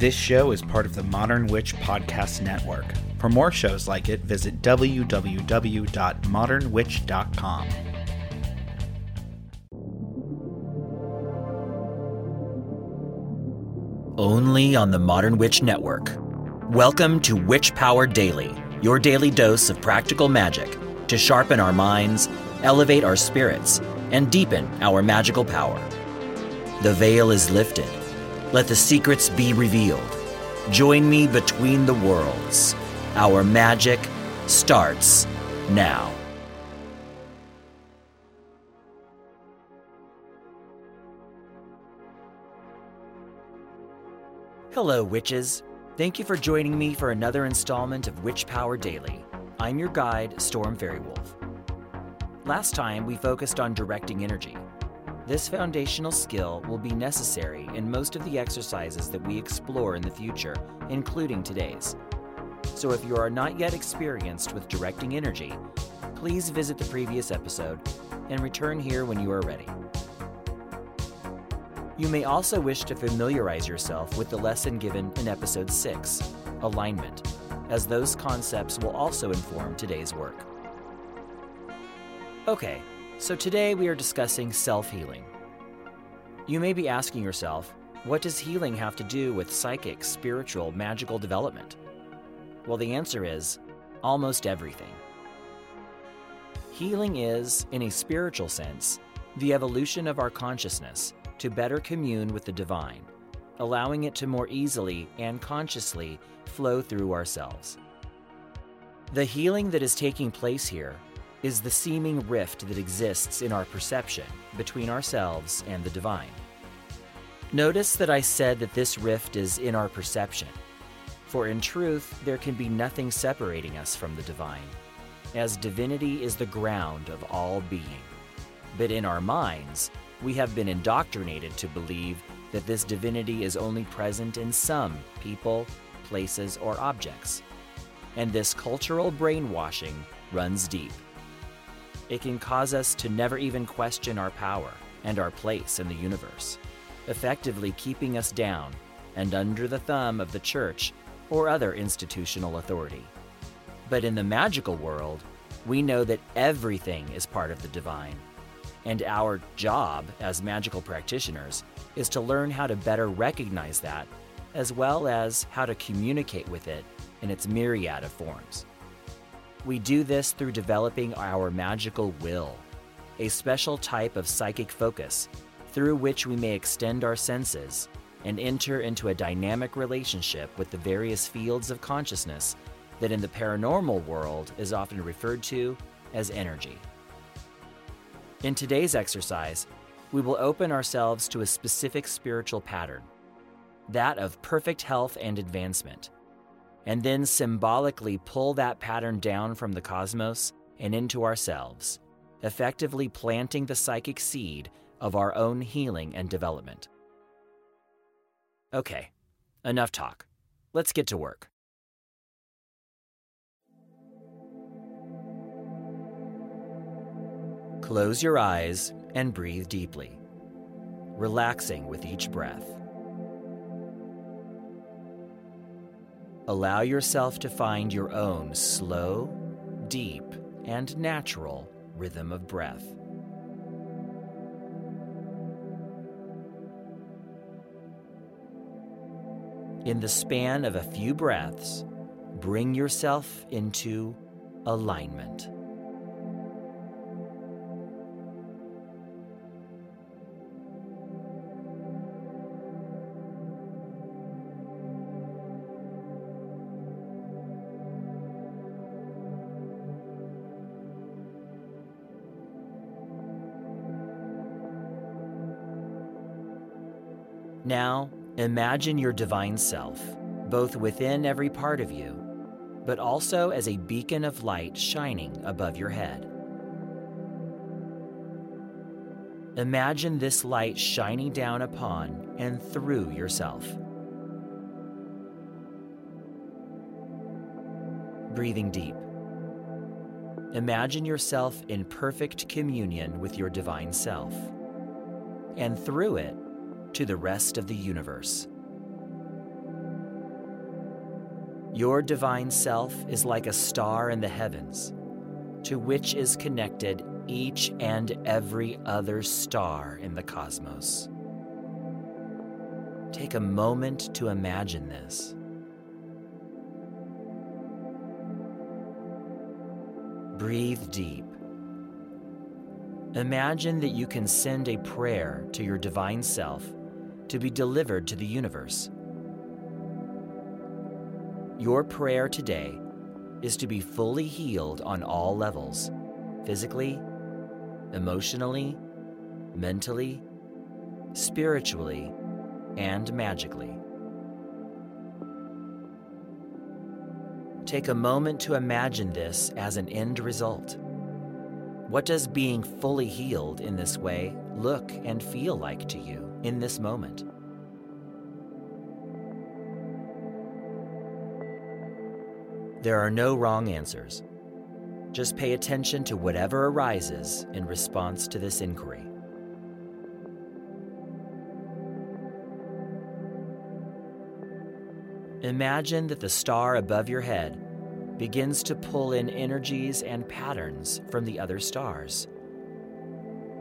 This show is part of the Modern Witch Podcast Network. For more shows like it, visit www.modernwitch.com. Only on the Modern Witch Network. Welcome to Witch Power Daily, your daily dose of practical magic to sharpen our minds, elevate our spirits, and deepen our magical power. The veil is lifted. Let the secrets be revealed. Join me between the worlds. Our magic starts now. Hello, witches. Thank you for joining me for another installment of Witch Power Daily. I'm your guide, Storm Faerywolf. Last time, we focused on directing energy. This foundational skill will be necessary in most of the exercises that we explore in the future, including today's. So if you are not yet experienced with directing energy, please visit the previous episode and return here when you are ready. You may also wish to familiarize yourself with the lesson given in episode 6, Alignment, as those concepts will also inform today's work. Okay, so today we are discussing self healing. You may be asking yourself, what does healing have to do with psychic, spiritual, magical development? Well, the answer is almost everything. Healing is, in a spiritual sense, the evolution of our consciousness to better commune with the divine, allowing it to more easily and consciously flow through ourselves. The healing that is taking place here is the seeming rift that exists in our perception between ourselves and the divine. Notice that I said that this rift is in our perception, for in truth, there can be nothing separating us from the divine, as divinity is the ground of all being. But in our minds, we have been indoctrinated to believe that this divinity is only present in some people, places, or objects. And this cultural brainwashing runs deep. It can cause us to never even question our power and our place in the universe, effectively keeping us down and under the thumb of the church or other institutional authority. But in the magical world, we know that everything is part of the divine, and our job as magical practitioners is to learn how to better recognize that, as well as how to communicate with it in its myriad of forms. We do this through developing our magical will, a special type of psychic focus through which we may extend our senses and enter into a dynamic relationship with the various fields of consciousness that in the paranormal world is often referred to as energy. In today's exercise, we will open ourselves to a specific spiritual pattern, that of perfect health and advancement and then symbolically pull that pattern down from the cosmos and into ourselves, effectively planting the psychic seed of our own healing and development. Okay, enough talk. Let's get to work. Close your eyes and breathe deeply, relaxing with each breath. Allow yourself to find your own slow, deep, and natural rhythm of breath. In the span of a few breaths, bring yourself into alignment. Now, imagine your divine self, both within every part of you, but also as a beacon of light shining above your head. Imagine this light shining down upon and through yourself. Breathing deep. Imagine yourself in perfect communion with your divine self, and through it, to the rest of the universe. Your divine self is like a star in the heavens, to which is connected each and every other star in the cosmos. Take a moment to imagine this. Breathe deep. Imagine that you can send a prayer to your divine self to be delivered to the universe. Your prayer today is to be fully healed on all levels physically, emotionally, mentally, spiritually, and magically. Take a moment to imagine this as an end result. What does being fully healed in this way look and feel like to you in this moment? There are no wrong answers. Just pay attention to whatever arises in response to this inquiry. Imagine that the star above your head begins to pull in energies and patterns from the other stars,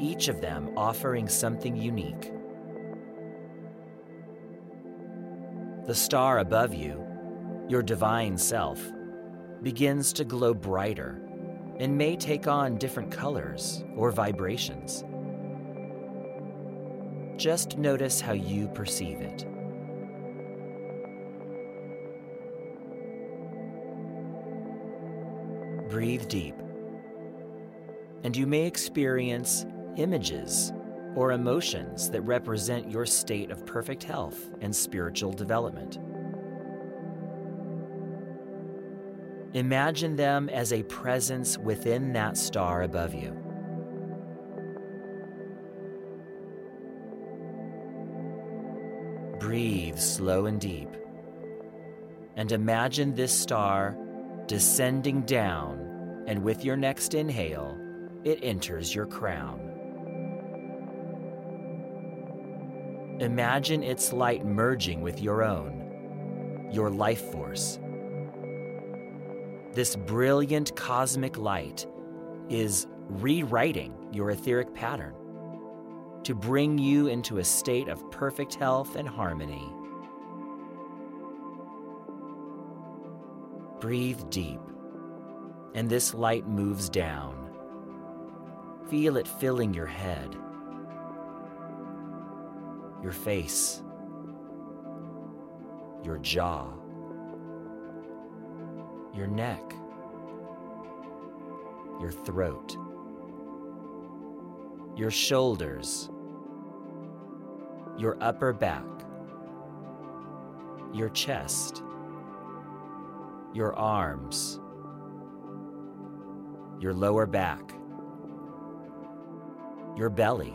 each of them offering something unique. The star above you, your divine self, begins to glow brighter and may take on different colors or vibrations. Just notice how you perceive it. Breathe deep, and you may experience images or emotions that represent your state of perfect health and spiritual development. Imagine them as a presence within that star above you. Breathe slow and deep. And imagine this star descending down, and with your next inhale, it enters your crown. Imagine its light merging with your own, your life force. This brilliant cosmic light is rewriting your etheric pattern to bring you into a state of perfect health and harmony. Breathe deep, and this light moves down. Feel it filling your head, your face, your jaw, your neck, your throat, your shoulders, your upper back, your chest, your arms, your lower back, your belly,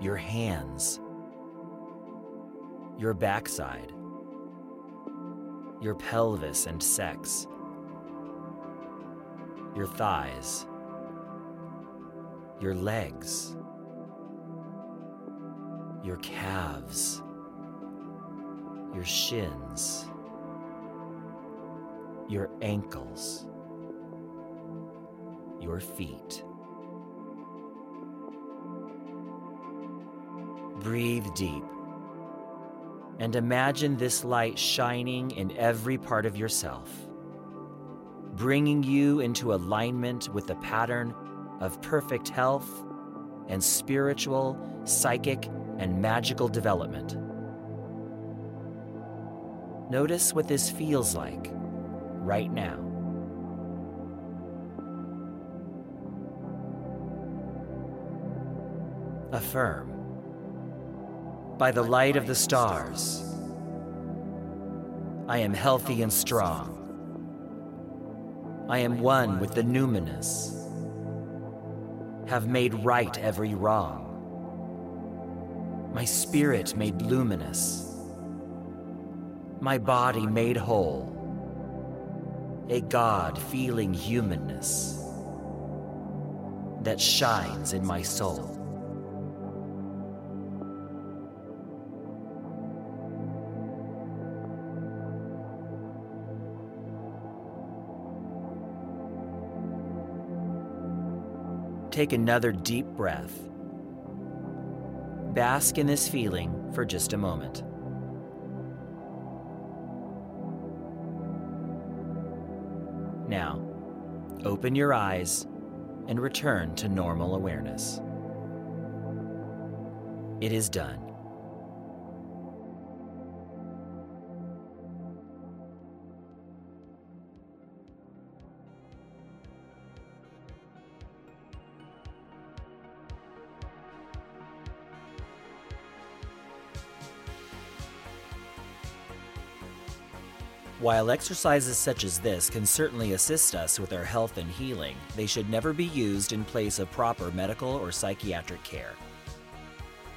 your hands, your backside, your pelvis and sex, your thighs, your legs, your calves, your shins, your ankles, your feet. Breathe deep and imagine this light shining in every part of yourself, bringing you into alignment with the pattern of perfect health and spiritual, psychic, and magical development. Notice what this feels like right now. Affirm by the light of the stars. I am healthy and strong. I am one with the numinous. Have made right every wrong. My spirit made luminous. My body made whole. A God feeling humanness that shines in my soul. Take another deep breath. Bask in this feeling for just a moment. Now, open your eyes and return to normal awareness. It is done. While exercises such as this can certainly assist us with our health and healing, they should never be used in place of proper medical or psychiatric care.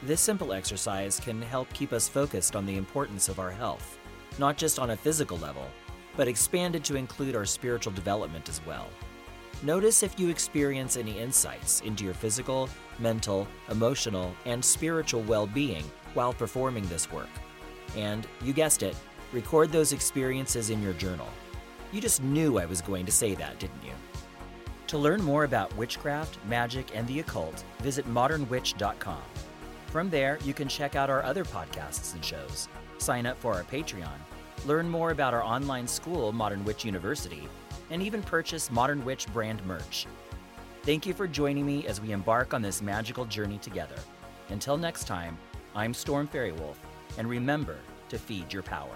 This simple exercise can help keep us focused on the importance of our health, not just on a physical level, but expanded to include our spiritual development as well. Notice if you experience any insights into your physical, mental, emotional, and spiritual well being while performing this work. And, you guessed it, record those experiences in your journal. You just knew I was going to say that, didn't you? To learn more about witchcraft, magic, and the occult, visit modernwitch.com. From there, you can check out our other podcasts and shows, sign up for our Patreon, learn more about our online school, Modern Witch University, and even purchase Modern Witch brand merch. Thank you for joining me as we embark on this magical journey together. Until next time, I'm Storm Faerywolf, and remember to feed your power.